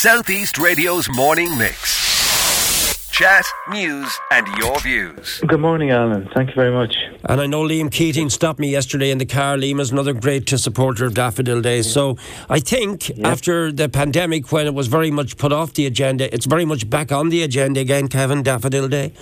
Southeast Radio's morning mix. Chat, news, and your views. Good morning, Alan. Thank you very much. And I know Liam Keating stopped me yesterday in the car. Liam is another great supporter of Daffodil Day. So I think yeah. after the pandemic, when it was very much put off the agenda, it's very much back on the agenda again, Kevin, Daffodil Day.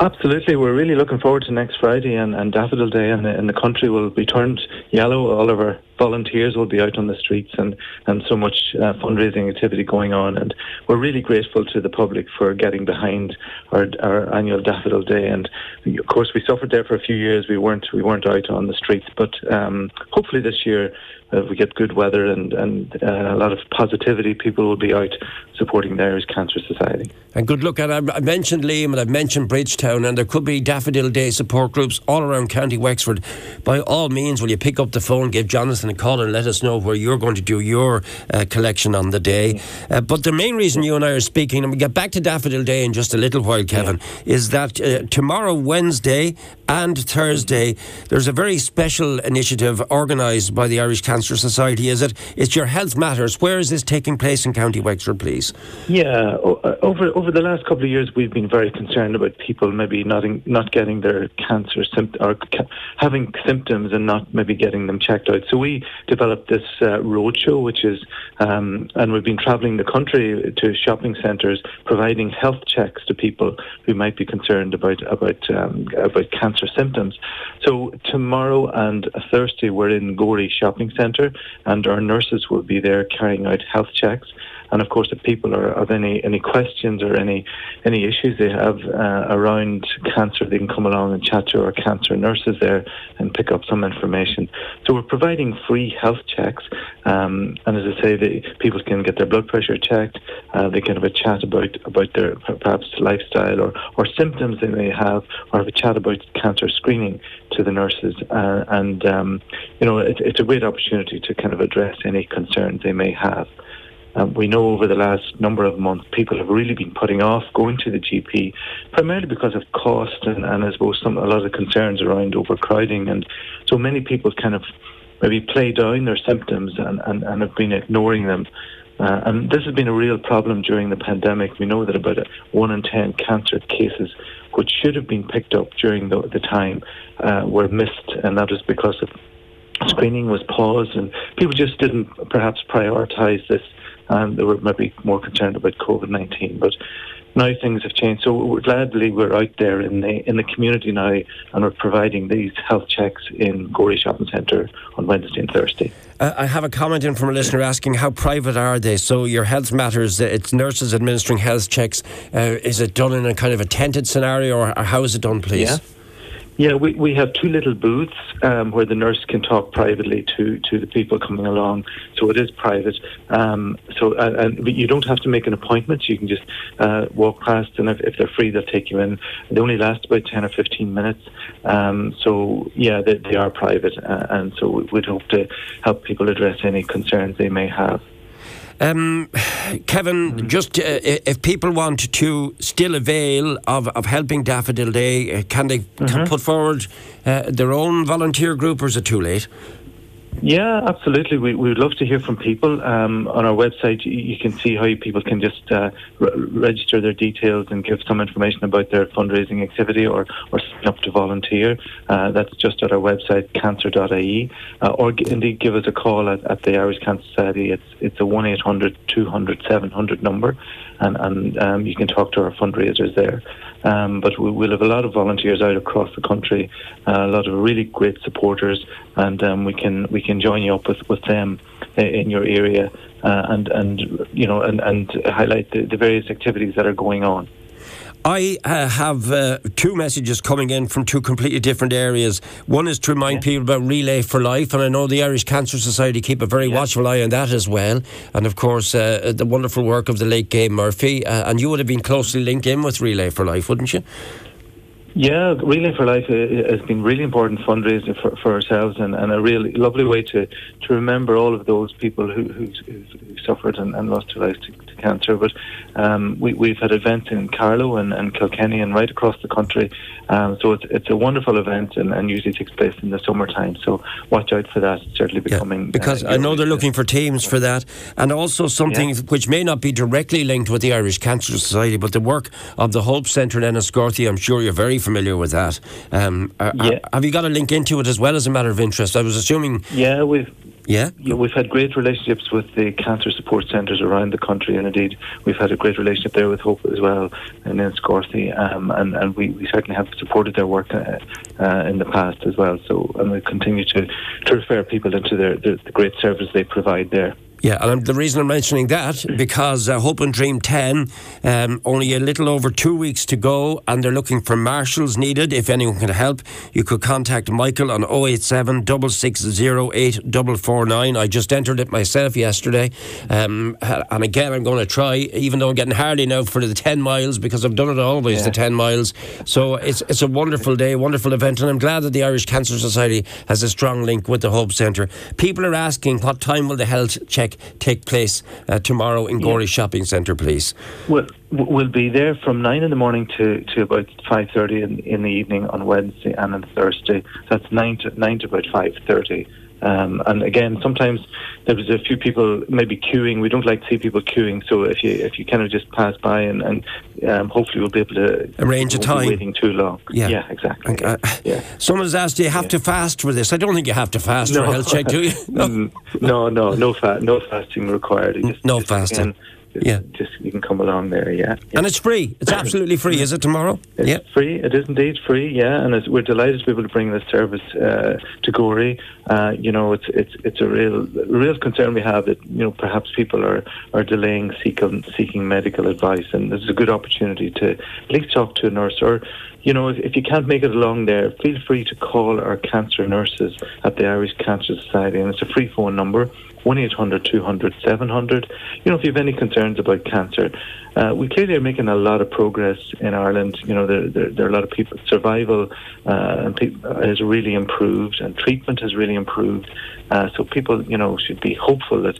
Absolutely, we're really looking forward to next Friday and, and Daffodil Day, and the, and the country will be turned yellow. All of our volunteers will be out on the streets, and and so much uh, fundraising activity going on. And we're really grateful to the public for getting behind our, our annual Daffodil Day. And of course, we suffered there for a few years. We weren't we weren't out on the streets, but um, hopefully this year if we get good weather and, and uh, a lot of positivity, people will be out supporting the Irish Cancer Society. And good luck. And I mentioned Liam and I've mentioned Bridgetown, and there could be Daffodil Day support groups all around County Wexford. By all means, will you pick up the phone, give Jonathan a call, and let us know where you're going to do your uh, collection on the day? Uh, but the main reason you and I are speaking, and we get back to Daffodil Day in just a little while, Kevin, yeah. is that uh, tomorrow, Wednesday, and Thursday, there's a very special initiative organised by the Irish Cancer Cancer Society, is it? It's Your Health Matters. Where is this taking place in County Wexford, please? Yeah, uh, over over the last couple of years, we've been very concerned about people maybe not in, not getting their cancer symptoms or ca- having symptoms and not maybe getting them checked out. So we developed this uh, roadshow, which is, um, and we've been travelling the country to shopping centres, providing health checks to people who might be concerned about about um, about cancer symptoms. So tomorrow and Thursday, we're in Gorey Shopping centre, and our nurses will be there carrying out health checks. And of course, if people are have any any questions or any any issues they have uh, around cancer, they can come along and chat to our cancer nurses there and pick up some information. So we're providing free health checks, um, and as I say, the, people can get their blood pressure checked. Uh, they can have a chat about about their perhaps lifestyle or or symptoms they may have, or have a chat about cancer screening to the nurses. Uh, and um, you know, it, it's a great opportunity to kind of address any concerns they may have. Um, we know over the last number of months, people have really been putting off going to the GP, primarily because of cost and, and I suppose some a lot of concerns around overcrowding, and so many people kind of maybe play down their symptoms and, and, and have been ignoring them. Uh, and this has been a real problem during the pandemic. We know that about one in ten cancer cases, which should have been picked up during the, the time, uh, were missed, and that was because of screening was paused and people just didn't perhaps prioritise this and they were maybe more concerned about COVID 19. But now things have changed. So we're gladly we're out there in the in the community now, and we're providing these health checks in Gorey Shopping Centre on Wednesday and Thursday. Uh, I have a comment in from a listener asking how private are they? So your health matters. Uh, it's nurses administering health checks. Uh, is it done in a kind of a tented scenario, or, or how is it done, please? Yeah. Yeah, we, we have two little booths um, where the nurse can talk privately to, to the people coming along. So it is private. Um, so uh, and you don't have to make an appointment. You can just uh, walk past, and if, if, they're free, they'll take you in. They only last about ten or fifteen minutes. Um, so yeah, they, they are private, uh, and so we'd hope to help people address any concerns they may have. Um, Kevin, mm. just uh, if people want to still avail of, of helping Daffodil Day, uh, can they mm-hmm. put forward uh, their own volunteer group or is it too late? Yeah, absolutely. We, we would love to hear from people. Um, on our website, you, can see how people can just uh, re- register their details and give some information about their fundraising activity or, or sign up to volunteer. Uh, that's just at our website, cancer.ie. Uh, or g- indeed give us a call at, at the Irish Cancer Society. It's, it's a 1 800 200 700 number, and, and um, you can talk to our fundraisers there. Um, but we, will have a lot of volunteers out across the country, uh, a lot of really great supporters, and um, we can we can join you up with, with them in your area uh, and and you know and, and highlight the, the various activities that are going on. I uh, have uh, two messages coming in from two completely different areas. One is to remind yeah. people about Relay for Life, and I know the Irish Cancer Society keep a very yeah. watchful eye on that as well. And of course, uh, the wonderful work of the late Gay Murphy. Uh, and you would have been closely linked in with Relay for Life, wouldn't you? Yeah, Relay for Life uh, has been really important fundraiser for, for ourselves and, and, a really lovely way to, to remember all of those people who, who, who suffered and, and, lost their lives to, to cancer. But um, we, we've had events in Carlow and, and Kilkenny and right across the country. Um, so it's, it's a wonderful event and, and usually takes place in the summertime. So watch out for that. It's certainly becoming. Yeah, because uh, I know they're looking for teams for that. And also something yeah. which may not be directly linked with the Irish Cancer Society, but the work of the Hope Centre in Enniscorthy, I'm sure you're very familiar with that. Um, yeah. Have you got a link into it as well as a matter of interest? I was assuming. Yeah, we've yeah? yeah, we've had great relationships with the cancer support centres around the country, and indeed we've had a great relationship there with Hope as well in Enniscorthy, um, and and we, we certainly have supported their work uh, uh, in the past as well. So and we continue to to refer people into their, their the great service they provide there. Yeah, and the reason I'm mentioning that because uh, Hope and Dream 10, um, only a little over two weeks to go, and they're looking for marshals needed. If anyone can help, you could contact Michael on 087 660 I just entered it myself yesterday, um, and again, I'm going to try, even though I'm getting hardy now for the 10 miles because I've done it always, yeah. the 10 miles. So it's, it's a wonderful day, wonderful event, and I'm glad that the Irish Cancer Society has a strong link with the Hope Centre. People are asking what time will the health check take place uh, tomorrow in Gorey yeah. Shopping Centre, please? Well, we'll be there from nine in the morning to, to about five thirty in, in the evening on Wednesday and on Thursday. That's nine to nine to about five thirty. Um, and again, sometimes there's a few people maybe queuing. We don't like to see people queuing. So if you if you kind of just pass by and, and um, hopefully we'll be able to arrange a time. Waiting too long. Yeah, yeah exactly. Uh, yeah. Someone has asked, do you have yeah. to fast for this? I don't think you have to fast no. for a health check, do you? No, no, no, no, fa- no fasting required. Just, no just fasting. Again, yeah, just you can come along there. Yeah, yeah. and it's free. It's absolutely free. Is it tomorrow? It's yeah, free. It is indeed free. Yeah, and we're delighted to be able to bring this service uh, to Gorey. Uh, you know, it's it's it's a real real concern we have that you know perhaps people are are delaying seeking seeking medical advice, and this is a good opportunity to at least talk to a nurse or you know, if, if, you can't make it along there, feel free to call our cancer nurses at the Irish Cancer Society, and it's a free phone number. 1 800 200 700. You know, if you have any concerns about cancer, uh, we clearly are making a lot of progress in Ireland. You know, there, there, there are a lot of people, survival uh, has really improved and treatment has really improved. Uh, so people, you know, should be hopeful that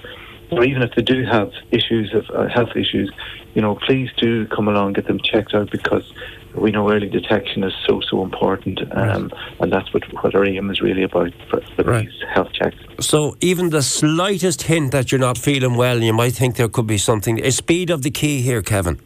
or even if they do have issues of uh, health issues, you know, please do come along, and get them checked out because we know early detection is so so important, um, right. and that's what what our aim is really about for, for right. these health checks. So even the slightest hint that you're not feeling well, you might think there could be something. Is speed of the key here, Kevin?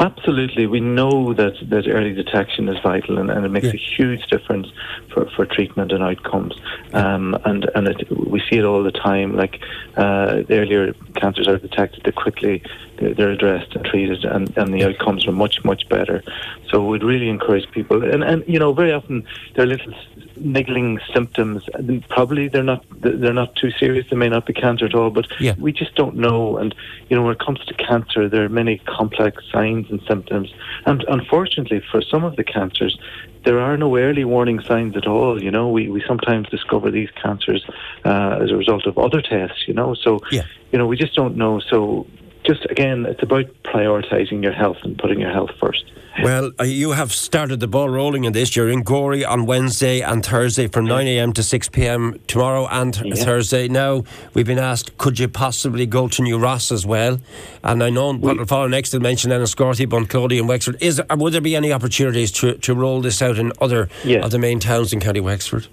Absolutely, we know that, that early detection is vital, and, and it makes yeah. a huge difference for, for treatment and outcomes. Um, and and it, we see it all the time. Like uh, the earlier cancers are detected, the quickly they're addressed and treated, and, and the outcomes are much much better. So we'd really encourage people, and and you know very often there are little niggling symptoms. Probably they're not they're not too serious. They may not be cancer at all, but yeah. we just don't know. And you know when it comes to cancer, there are many complex signs and symptoms, and unfortunately for some of the cancers, there are no early warning signs at all. You know, we, we sometimes discover these cancers uh, as a result of other tests. You know, so yeah. you know we just don't know. So just again, it's about prioritising your health and putting your health first. Well, uh, you have started the ball rolling in this. You're in Gorey on Wednesday and Thursday from 9 a.m. to 6 p.m. tomorrow and yeah. Thursday. Now, we've been asked, could you possibly go to New Ross as well? And I know what will follow next will mention Enniscorthy, Bunclody and Wexford. Is, would there be any opportunities to, to roll this out in other yeah. of the main towns in County Wexford?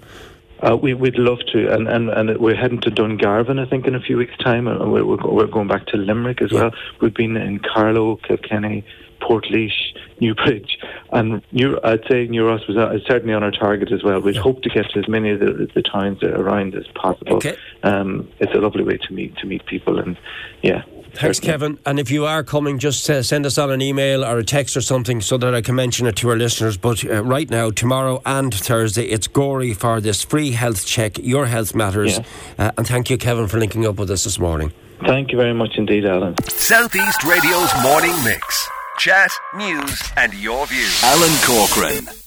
Uh, we, would love to, and, and, and we're heading to Dungarvan, I think, in a few weeks' time, and we're, we're going back to Limerick as yeah. well. We've been in Carlow, Kilkenny, Portlaoise, Newbridge, and New, I'd say New Ross was uh, certainly on our target as well. We'd yeah. hope to get to as many of the, the towns around as possible. Okay. Um, it's a lovely way to meet to meet people, and yeah, Thanks, Kevin. And if you are coming, just uh, send us on an email or a text or something so that I can mention it to our listeners. But uh, right now, tomorrow and Thursday, it's Gorey for this free health check. Your health matters. Yeah. Uh, and thank you, Kevin, for linking up with us this morning. Thank you very much indeed, Alan. Southeast Radio's morning mix. Chat, news, and your views. Alan Corcoran.